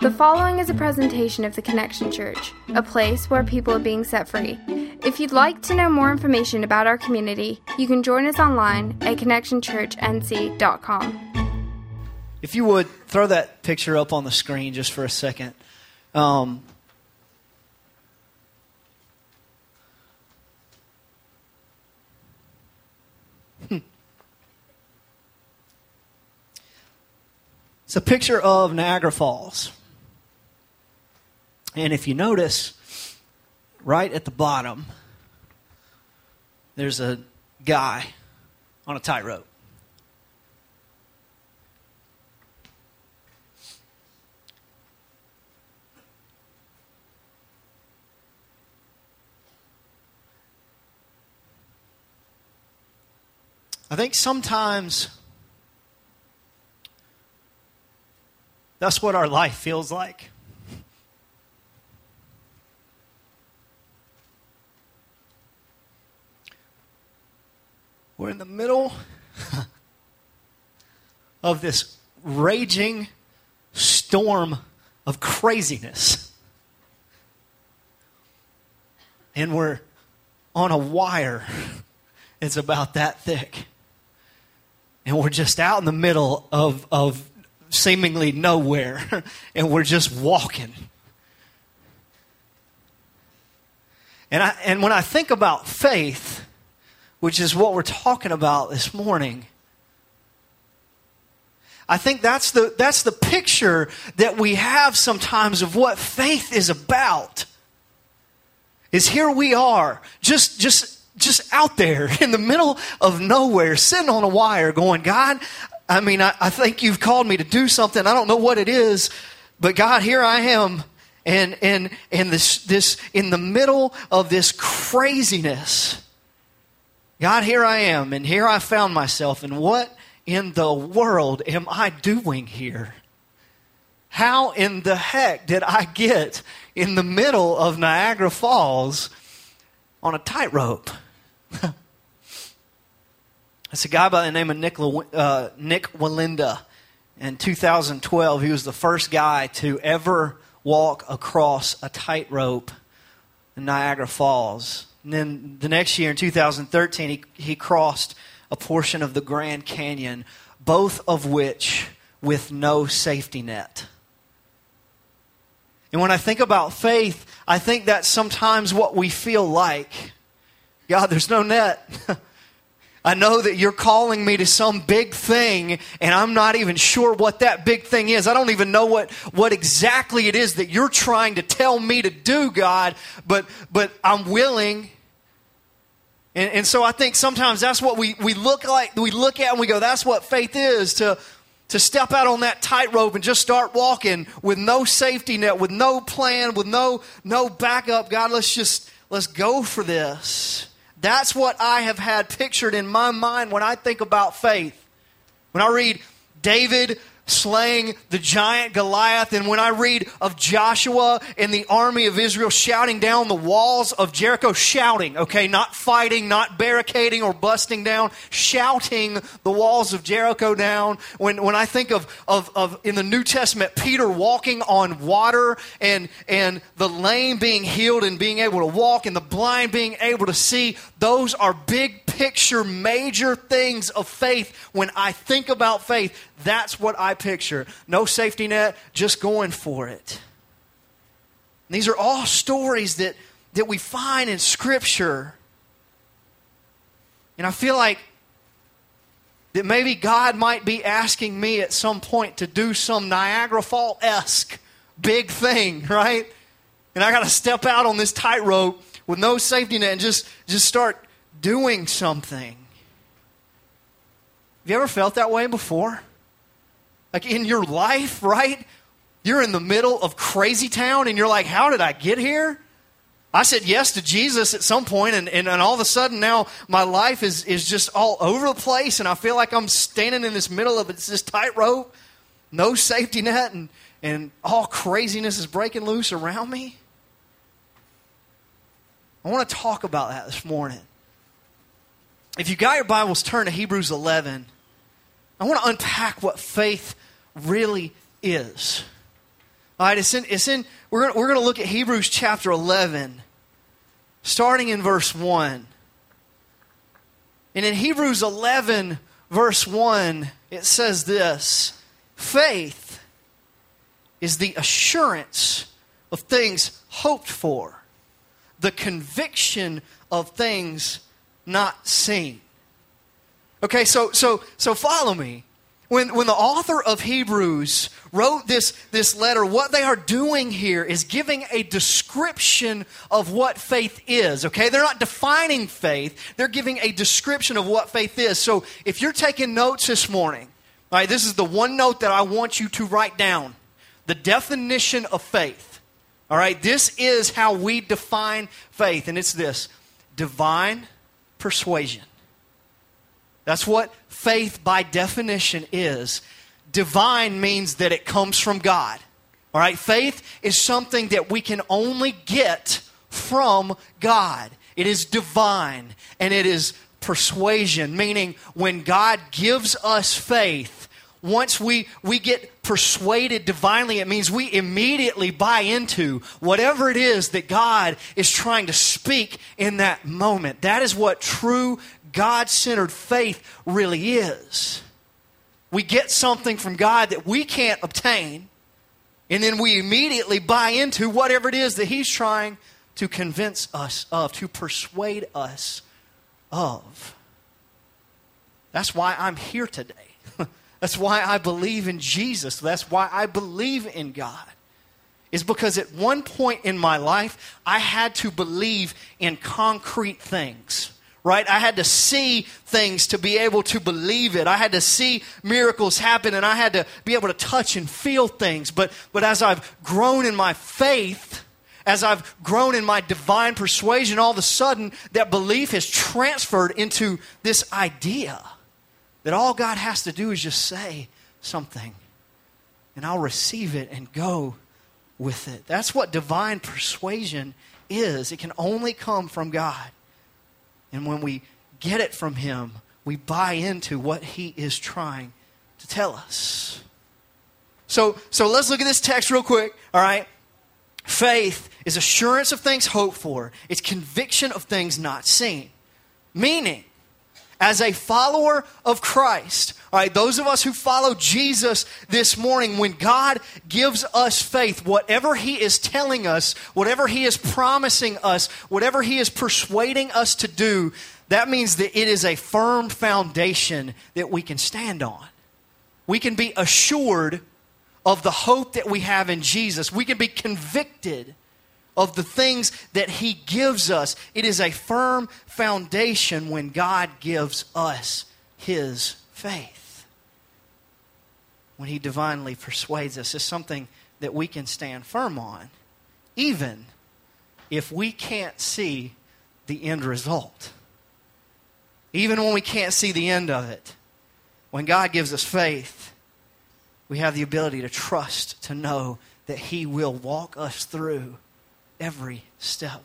The following is a presentation of the Connection Church, a place where people are being set free. If you'd like to know more information about our community, you can join us online at connectionchurchnc.com. If you would throw that picture up on the screen just for a second. Um, hmm. It's a picture of Niagara Falls. And if you notice, right at the bottom, there's a guy on a tightrope. I think sometimes that's what our life feels like. We're in the middle of this raging storm of craziness. And we're on a wire. It's about that thick. And we're just out in the middle of, of seemingly nowhere. and we're just walking. And, I, and when I think about faith, which is what we're talking about this morning. I think that's the, that's the picture that we have sometimes of what faith is about. Is here we are, just, just, just out there in the middle of nowhere, sitting on a wire going, God, I mean, I, I think you've called me to do something. I don't know what it is, but God, here I am. And, and, and this, this, in the middle of this craziness, God, here I am, and here I found myself, and what in the world am I doing here? How in the heck did I get in the middle of Niagara Falls on a tightrope? It's a guy by the name of Nick, uh, Nik Wallenda. In 2012, he was the first guy to ever walk across a tightrope in Niagara Falls. And then the next year, in 2013, he, he crossed a portion of the Grand Canyon, both of which with no safety net. And when I think about faith, I think that's sometimes what we feel like. God, there's no net. I know that you're calling me to some big thing, and I'm not even sure what that big thing is. I don't even know what, what exactly it is that you're trying to tell me to do, God, but, but I'm willing. And, and so I think sometimes that's what we, we look like, we look at and we go, that's what faith is to, to step out on that tightrope and just start walking with no safety net, with no plan, with no, no backup. God, let's just, let's go for this. That's what I have had pictured in my mind when I think about faith. When I read David slaying the giant Goliath. And when I read of Joshua and the army of Israel shouting down the walls of Jericho, shouting, okay, not fighting, not barricading or busting down, shouting the walls of Jericho down. When, when I think of, of, of in the New Testament, Peter walking on water and, and the lame being healed and being able to walk and the blind being able to see, those are big picture, major things of faith. When I think about faith, that's what I picture. No safety net, just going for it. And these are all stories that, that we find in Scripture. And I feel like that maybe God might be asking me at some point to do some Niagara Fall esque big thing, right? And I got to step out on this tightrope with no safety net and just, just start doing something. Have you ever felt that way before? Like in your life, right? You're in the middle of crazy town and you're like, how did I get here? I said yes to Jesus at some point, and, and, and all of a sudden now my life is, is just all over the place, and I feel like I'm standing in this middle of it's this tightrope, no safety net, and, and all craziness is breaking loose around me. I want to talk about that this morning. If you got your Bibles, turn to Hebrews 11. I want to unpack what faith really is. All right, it's in, it's in we're we're going to look at Hebrews chapter 11, starting in verse 1. And in Hebrews 11, verse 1, it says this Faith is the assurance of things hoped for, the conviction of things not seen. Okay, so so so follow me. When, when the author of Hebrews wrote this, this letter, what they are doing here is giving a description of what faith is, okay? They're not defining faith, they're giving a description of what faith is. So if you're taking notes this morning, all right, this is the one note that I want you to write down the definition of faith. All right, this is how we define faith, and it's this divine persuasion. That's what faith, by definition, is. Divine means that it comes from God. All right? Faith is something that we can only get from God. It is divine and it is persuasion, meaning when God gives us faith, once we, we get persuaded divinely, it means we immediately buy into whatever it is that God is trying to speak in that moment. That is what true God centered faith really is. We get something from God that we can't obtain, and then we immediately buy into whatever it is that He's trying to convince us of, to persuade us of. That's why I'm here today. That's why I believe in Jesus. That's why I believe in God. Is because at one point in my life, I had to believe in concrete things right? I had to see things to be able to believe it. I had to see miracles happen and I had to be able to touch and feel things. But, but as I've grown in my faith, as I've grown in my divine persuasion, all of a sudden that belief has transferred into this idea that all God has to do is just say something and I'll receive it and go with it. That's what divine persuasion is. It can only come from God. And when we get it from Him, we buy into what He is trying to tell us. So, so let's look at this text real quick, all right? Faith is assurance of things hoped for, it's conviction of things not seen. Meaning, as a follower of Christ, all right, those of us who follow Jesus this morning, when God gives us faith, whatever He is telling us, whatever He is promising us, whatever He is persuading us to do, that means that it is a firm foundation that we can stand on. We can be assured of the hope that we have in Jesus. We can be convicted of the things that He gives us. It is a firm foundation when God gives us His faith. When He divinely persuades us, it's something that we can stand firm on, even if we can't see the end result. Even when we can't see the end of it, when God gives us faith, we have the ability to trust, to know that He will walk us through every step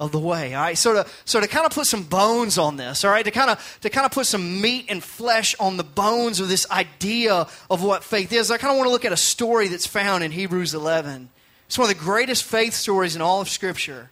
of the way. All right, so to so to kind of put some bones on this, all right, to kind of to kind of put some meat and flesh on the bones of this idea of what faith is. I kind of want to look at a story that's found in Hebrews 11. It's one of the greatest faith stories in all of Scripture.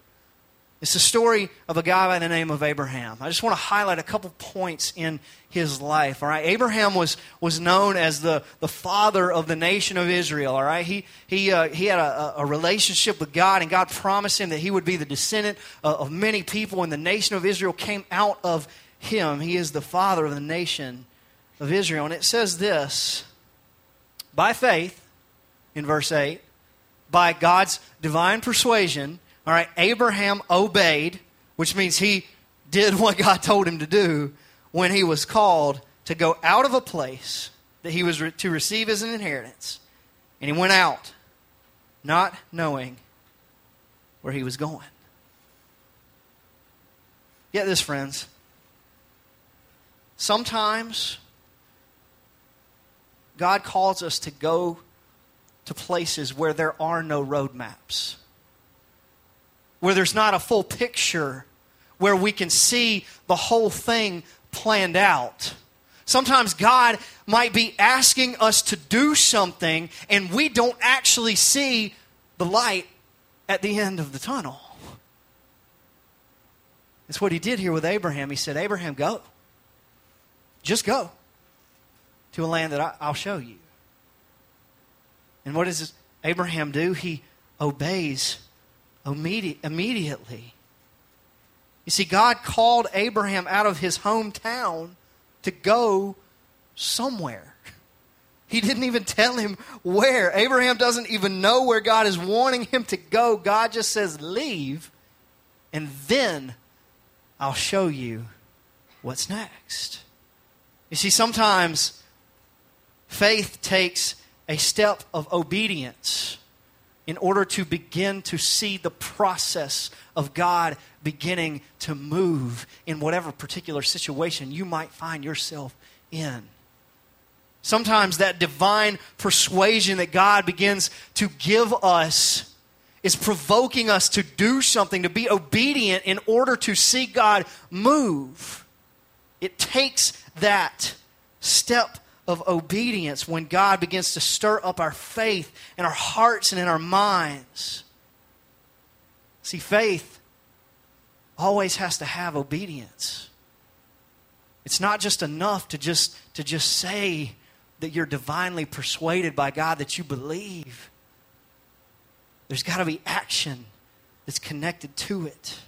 It's the story of a guy by the name of Abraham. I just want to highlight a couple points in his life. All right, Abraham was was known as the, the father of the nation of Israel. All right, he he uh, he had a, a, relationship with God, and God promised him that he would be the descendant of, of many people, and the nation of Israel came out of him. He is the father of the nation of Israel, and it says this: by faith, in verse eight, by God's divine persuasion all right, Abraham obeyed, which means he did what God told him to do when he was called to go out of a place that he was re- to receive as an inheritance. And he went out, not knowing where he was going. Get this, friends. Sometimes God calls us to go to places where there are no roadmaps where there's not a full picture, where we can see the whole thing planned out. Sometimes God might be asking us to do something and we don't actually see the light at the end of the tunnel. It's what he did here with Abraham. He said, Abraham, go. Just go to a land that I, will show you. And what does Abraham do? He obeys immediately. You see, God called Abraham out of his hometown to go somewhere. He didn't even tell him where. Abraham doesn't even know where God is wanting him to go. God just says, Leave, and then I'll show you what's next. You see, sometimes faith takes a step of obedience in order to begin to see the process of God beginning to move in whatever particular situation you might find yourself in. Sometimes that divine persuasion that God begins to give us is provoking us to do something, to be obedient in order to see God move. It takes that step of obedience when God begins to stir up our faith in our hearts and in our minds. See, faith always has to have obedience. It's not just enough to just, to just say that you're divinely persuaded by God, that you believe. There's got to be action that's connected to it.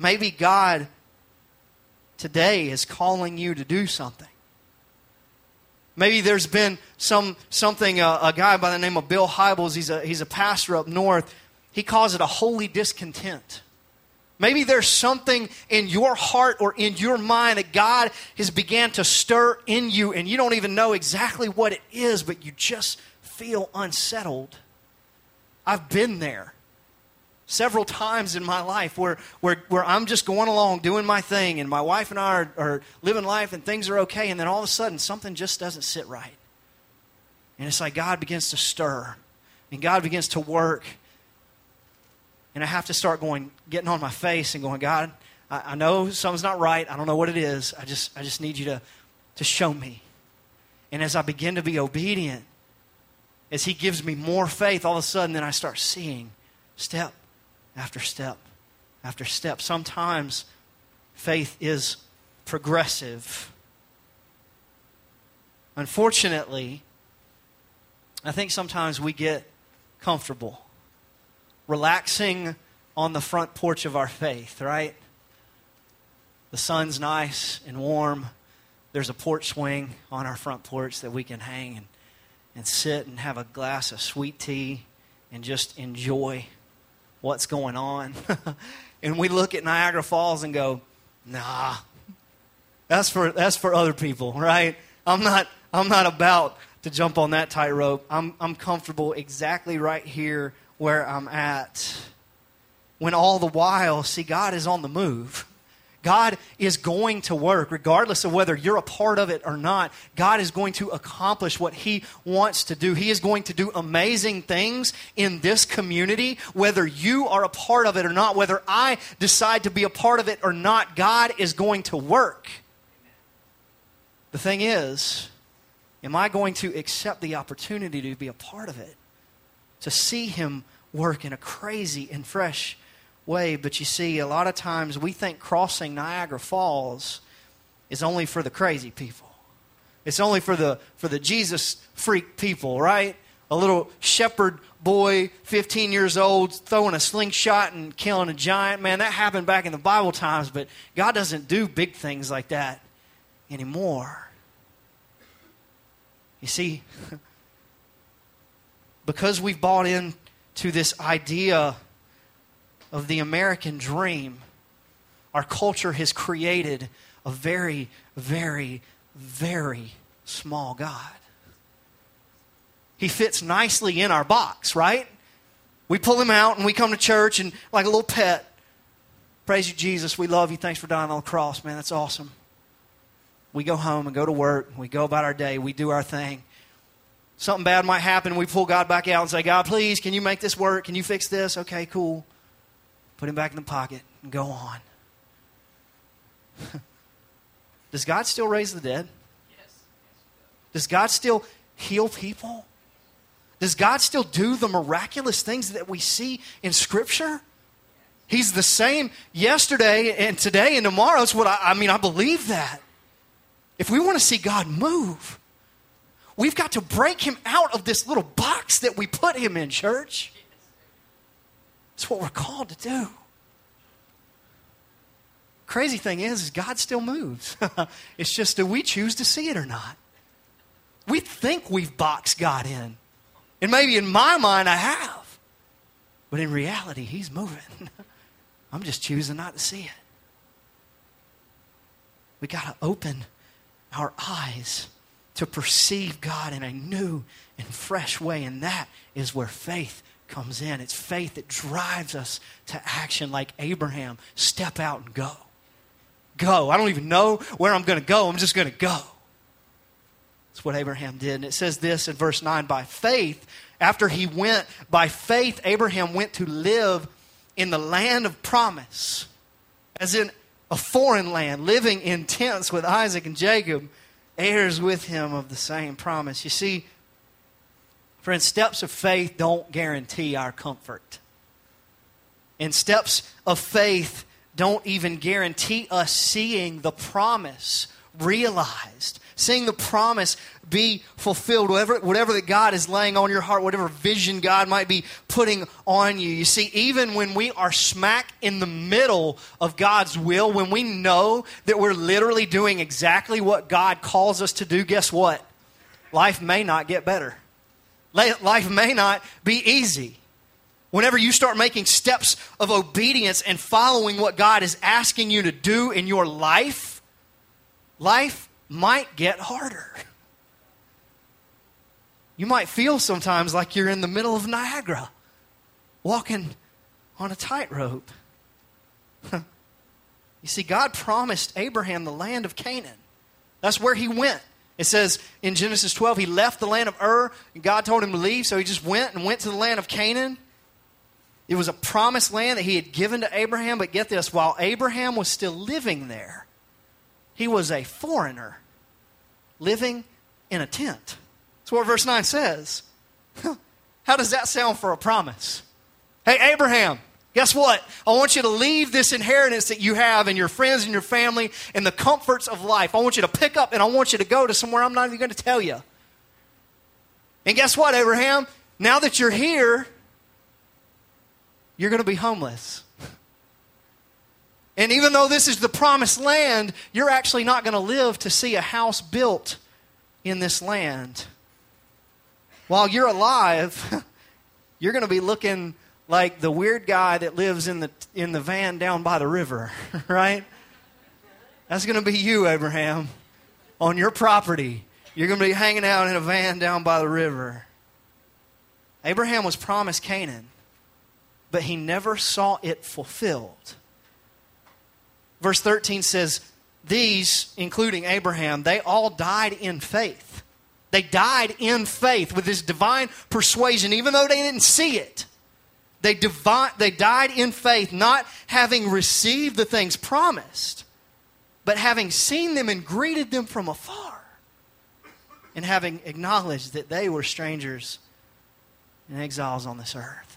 Maybe God today is calling you to do something. Maybe there's been some something uh, a guy by the name of Bill Hybels, he's a, he's a pastor up north. He calls it a holy discontent. Maybe there's something in your heart or in your mind that God has began to stir in you and you don't even know exactly what it is, but you just feel unsettled. I've been there several times in my life where, where, where I'm just going along doing my thing and my wife and I are, are living life and things are okay, and then all of a sudden something just doesn't sit right. And it's like God begins to stir and God begins to work and I have to start going, getting on my face and going, God, I, I know something's not right. I don't know what it is. I just, I just need you to, to show me. And as I begin to be obedient, as He gives me more faith, all of a sudden, then I start seeing step after step after step. Sometimes faith is progressive. Unfortunately, I think sometimes we get comfortable relaxing on the front porch of our faith, right? The sun's nice and warm. There's a porch swing on our front porch that we can hang and, and sit and have a glass of sweet tea and just enjoy what's going on. and we look at Niagara Falls and go, nah, that's for, that's for other people, right? I'm not, I'm not about to jump on that tightrope. I'm, I'm comfortable exactly right here where I'm at. When all the while, see, God is on the move. God is going to work, regardless of whether you're a part of it or not. God is going to accomplish what He wants to do. He is going to do amazing things in this community, whether you are a part of it or not, whether I decide to be a part of it or not. God is going to work. The thing is, am I going to accept the opportunity to be a part of it? to see Him work in a crazy and fresh way. But you see, a lot of times we think crossing Niagara Falls is only for the crazy people. It's only for the for the Jesus freak people, right? A little shepherd boy, 15 years old, throwing a slingshot and killing a giant. Man, that happened back in the Bible times, but God doesn't do big things like that anymore. You see, because we've bought into this idea of the American dream, our culture has created a very, very, very small God. He fits nicely in our box, right? We pull him out and we come to church and like a little pet. Praise you, Jesus. We love you. Thanks for dying on the cross, man. That's awesome. We go home and go to work. We go about our day. We do our thing. Something bad might happen. We pull God back out and say, God, please, can you make this work? Can you fix this? Okay, cool. Put him back in the pocket and go on. Does God still raise the dead? Yes. Does God still heal people? Does God still do the miraculous things that we see in Scripture? He's the same yesterday and today and tomorrow. That's what I, I mean, I believe that. If we want to see God move, we've got to break him out of this little box that we put him in, church. That's what we're called to do. Crazy thing is, is God still moves. it's just do we choose to see it or not? We think we've boxed God in. And maybe in my mind I have. But in reality, He's moving. I'm just choosing not to see it. We got to open our eyes to perceive God in a new and fresh way. And that is where faith comes in. It's faith that drives us to action, like Abraham step out and go. Go. I don't even know where I'm going to go. I'm just going to go. That's what Abraham did. And it says this in verse 9 by faith, after he went, by faith, Abraham went to live in the land of promise, as in a foreign land, living in tents with Isaac and Jacob, heirs with him of the same promise. You see, friends, steps of faith don't guarantee our comfort. And steps of faith don't even guarantee us seeing the promise realized, seeing the promise be fulfilled, whatever, whatever that God is laying on your heart, whatever vision God might be putting on you. You see, even when we are smack in the middle of God's will, when we know that we're literally doing exactly what God calls us to do, guess what? Life may not get better. Life may not be easy. Whenever you start making steps of obedience and following what God is asking you to do in your life, life might get harder. You might feel sometimes like you're in the middle of Niagara, walking on a tightrope. you see, God promised Abraham the land of Canaan. That's where he went. It says in Genesis 12, he left the land of Ur, and God told him to leave, so he just went and went to the land of Canaan. It was a promised land that he had given to Abraham, but get this while Abraham was still living there, he was a foreigner living in a tent. That's what verse 9 says. How does that sound for a promise? Hey, Abraham, guess what? I want you to leave this inheritance that you have and your friends and your family and the comforts of life. I want you to pick up and I want you to go to somewhere I'm not even going to tell you. And guess what, Abraham? Now that you're here, you're going to be homeless. And even though this is the promised land, you're actually not going to live to see a house built in this land. While you're alive, you're going to be looking like the weird guy that lives in the, in the van down by the river, right? That's going to be you, Abraham, on your property. You're going to be hanging out in a van down by the river. Abraham was promised Canaan but he never saw it fulfilled. Verse 13 says, These, including Abraham, they all died in faith. They died in faith with this divine persuasion, even though they didn't see it. They, they died in faith, not having received the things promised, but having seen them and greeted them from afar, and having acknowledged that they were strangers and exiles on this earth.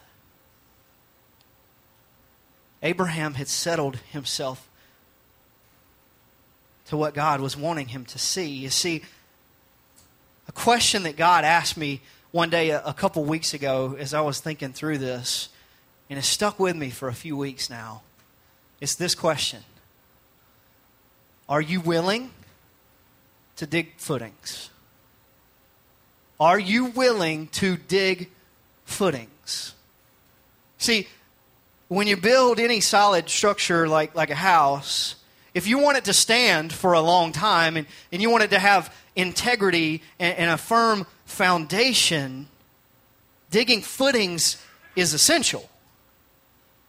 Abraham had settled himself to what God was wanting him to see. You see, a question that God asked me one day a, a couple weeks ago as I was thinking through this, and it's stuck with me for a few weeks now. It's this question Are you willing to dig footings? Are you willing to dig footings? See, when you build any solid structure like, like a house, if you want it to stand for a long time and, and you want it to have integrity and, and a firm foundation, digging footings is essential.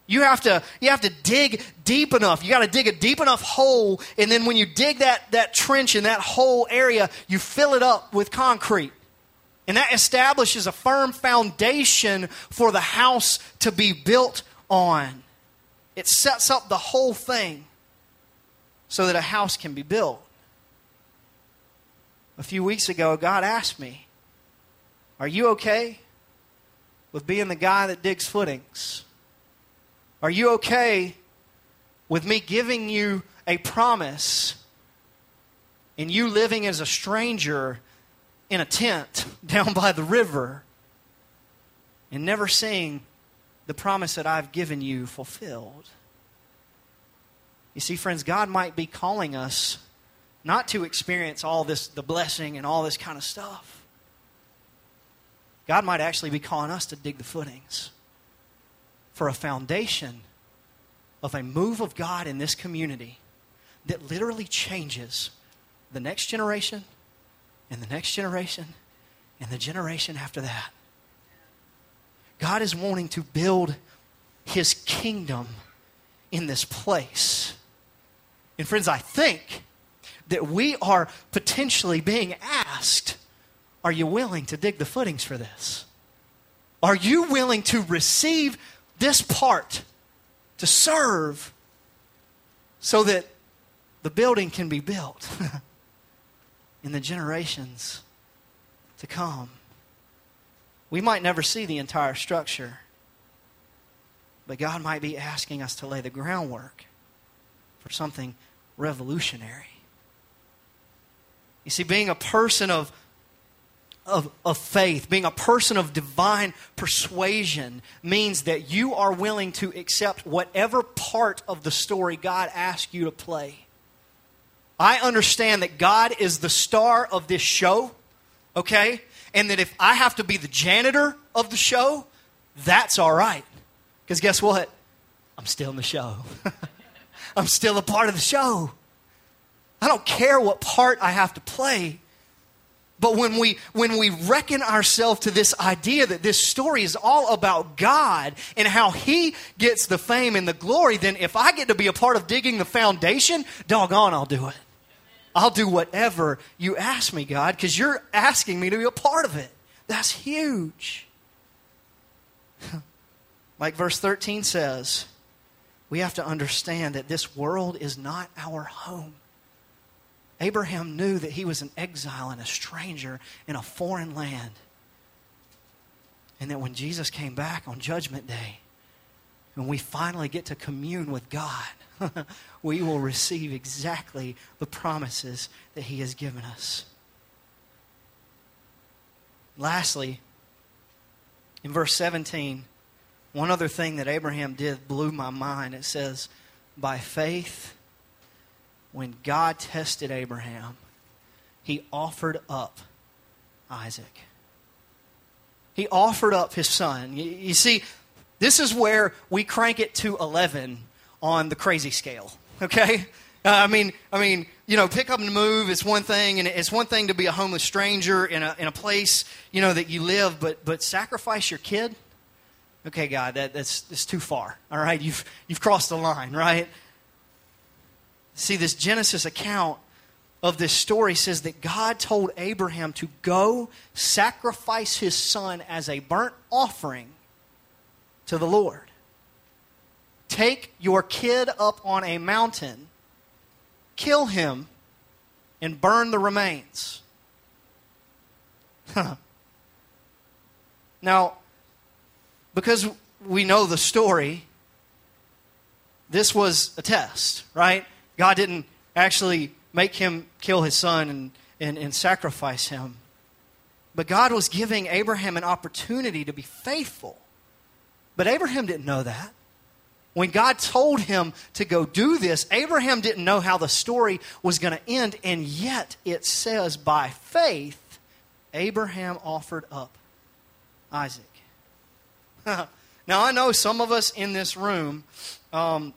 You have to you have to dig deep enough. You got to dig a deep enough hole, and then when you dig that, that trench in that whole area, you fill it up with concrete. And that establishes a firm foundation for the house to be built on. It sets up the whole thing so that a house can be built. A few weeks ago, God asked me, Are you okay with being the guy that digs footings? Are you okay with me giving you a promise and you living as a stranger in a tent down by the river and never seeing the promise that I've given you fulfilled? You see, friends, God might be calling us not to experience all this, the blessing and all this kind of stuff. God might actually be calling us to dig the footings for a foundation of a move of God in this community that literally changes the next generation and the next generation and the generation after that. God is wanting to build his kingdom in this place. And friends, I think that we are potentially being asked Are you willing to dig the footings for this? Are you willing to receive this part to serve so that the building can be built in the generations to come. We might never see the entire structure, but God might be asking us to lay the groundwork for something revolutionary. You see, being a person of of, of faith, being a person of divine persuasion, means that you are willing to accept whatever part of the story God asks you to play. I understand that God is the star of this show, okay? And that if I have to be the janitor of the show, that's all right. Because guess what? I'm still in the show. I'm still a part of the show. I don't care what part I have to play. But when we, when we reckon ourselves to this idea that this story is all about God and how He gets the fame and the glory, then if I get to be a part of digging the foundation, doggone, I'll do it. I'll do whatever you ask me, God, because you're asking me to be a part of it. That's huge. like verse 13 says, we have to understand that this world is not our home. Abraham knew that he was an exile and a stranger in a foreign land. And that when Jesus came back on Judgment Day, when we finally get to commune with God, we will receive exactly the promises that He has given us. Lastly, in verse 17, one other thing that Abraham did blew my mind. It says, By faith, when God tested Abraham, he offered up Isaac. He offered up his son. You, you, see, this is where we crank it to 11 on the crazy scale, okay? Uh, I mean, I mean, you know, pick up and move is one thing, and it's one thing to be a homeless stranger in a, in a place, you know, that you live, but, but sacrifice your kid? Okay, God, that, that's, that's too far, all right? You've, you've crossed the line, right? See, this Genesis account of this story says that God told Abraham to go sacrifice his son as a burnt offering to the Lord. Take your kid up on a mountain, kill him, and burn the remains. now, because we know the story, this was a test, right? God didn't actually make him kill his son and, and, and sacrifice him. But God was giving Abraham an opportunity to be faithful. But Abraham didn't know that. When God told him to go do this, Abraham didn't know how the story was going to end, and yet it says, by faith, Abraham offered up Isaac. now, I know some of us in this room um,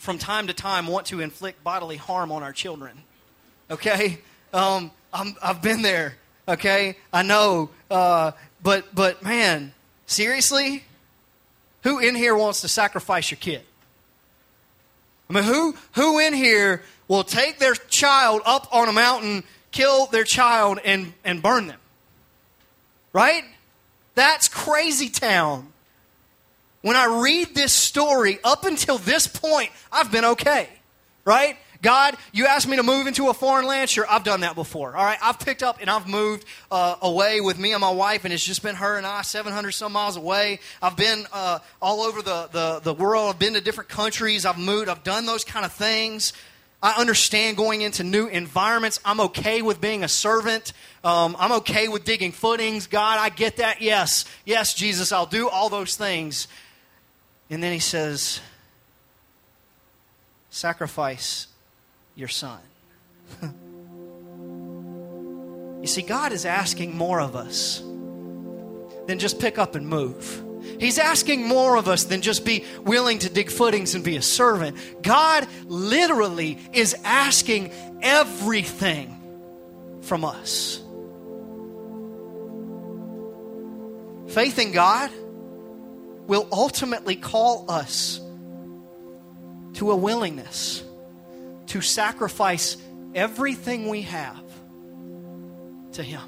from time to time want to inflict bodily harm on our children. Okay? Um, i have been there. Okay? I know. Uh, but, but man, seriously? Who in here wants to sacrifice your kid? I mean, who, who in here will take their child up on a mountain, kill their child, and, and burn them? Right? That's crazy town. When I read this story, up until this point, I've been okay, right? God, you asked me to move into a foreign land. Sure, I've done that before. All right, I've picked up and I've moved uh, away with me and my wife, and it's just been her and I, 700 some miles away. I've been uh, all over the, the, the world. I've been to different countries. I've moved. I've done those kind of things. I understand going into new environments. I'm okay with being a servant. Um, I'm okay with digging footings. God, I get that. Yes, yes, Jesus, I'll do all those things. And then he says, sacrifice your son. you see, God is asking more of us than just pick up and move. He's asking more of us than just be willing to dig footings and be a servant. God literally is asking everything from us. Faith in God will ultimately call us to a willingness to sacrifice everything we have to Him.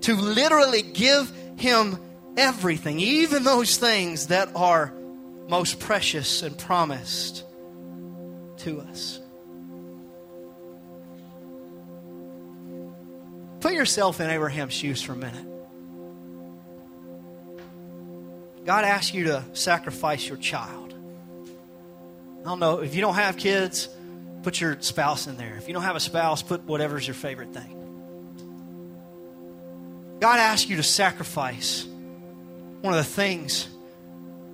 To literally give Him everything, even those things that are most precious and promised to us. Put yourself in Abraham's shoes for a minute. God asks you to sacrifice your child. I don't know, if you don't have kids, put your spouse in there. If you don't have a spouse, put whatever's your favorite thing. God asks you to sacrifice one of the things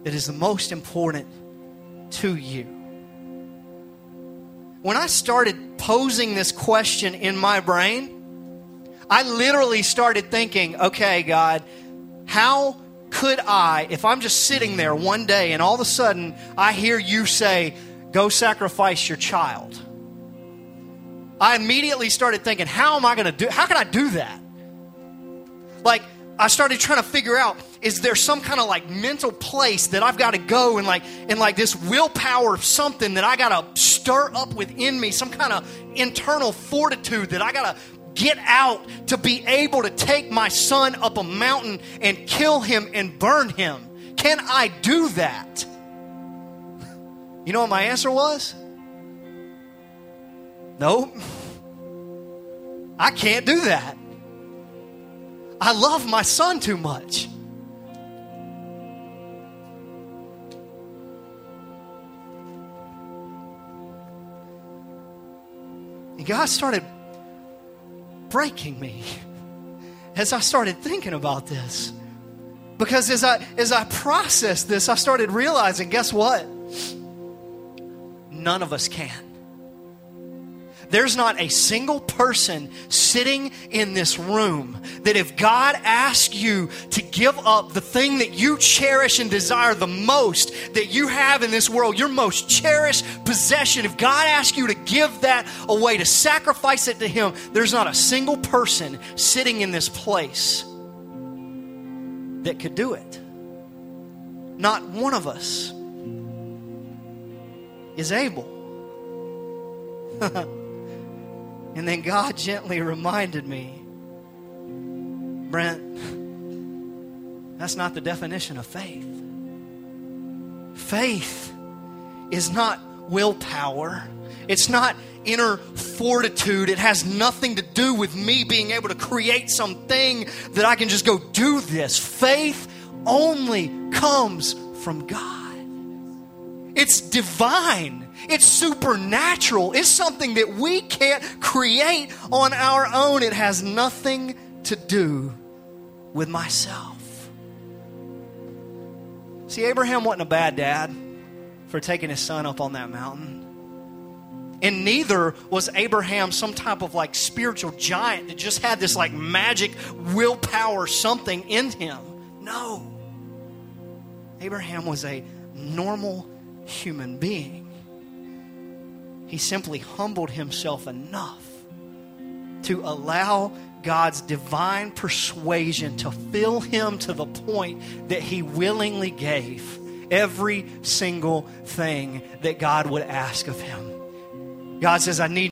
that is the most important to you. When I started posing this question in my brain, I literally started thinking, okay, God, how could I, if I'm just sitting there one day and all of a sudden I hear you say, go sacrifice your child? I immediately started thinking, how am I going to do, how can I do that? Like, I started trying to figure out is there some kind of like mental place that I've got to go and like and like this willpower of something that I got to stir up within me some kind of internal fortitude that I got to get out to be able to take my son up a mountain and kill him and burn him. Can I do that? You know what my answer was? No I can't do that. I love my son too much. And God started breaking me as I started thinking about this. Because as I as I processed this, I started realizing, guess what? None of us can. There's not a single person sitting in this room that if God asks you to give up the thing that you cherish and desire the most that you have in this world, your most cherished possession, if God asks you to give that away, to sacrifice it to Him, there's not a single person sitting in this place that could do it. Not one of us is able. And then God gently reminded me Brent, that's not the definition of faith. Faith is not willpower. It's not inner fortitude. It has nothing to do with me being able to create something that I can just go do this. Faith only comes from God. It's divine. It's supernatural. It's something that we can't create on our own. It has nothing to do with myself. See, Abraham wasn't a bad dad for taking his son up on that mountain. And neither was Abraham some type of like spiritual giant that just had this like magic willpower something in him. No. Abraham was a normal human being. He simply humbled himself enough to allow God's divine persuasion to fill him to the point that he willingly gave every single thing that God would ask of him. God says, I need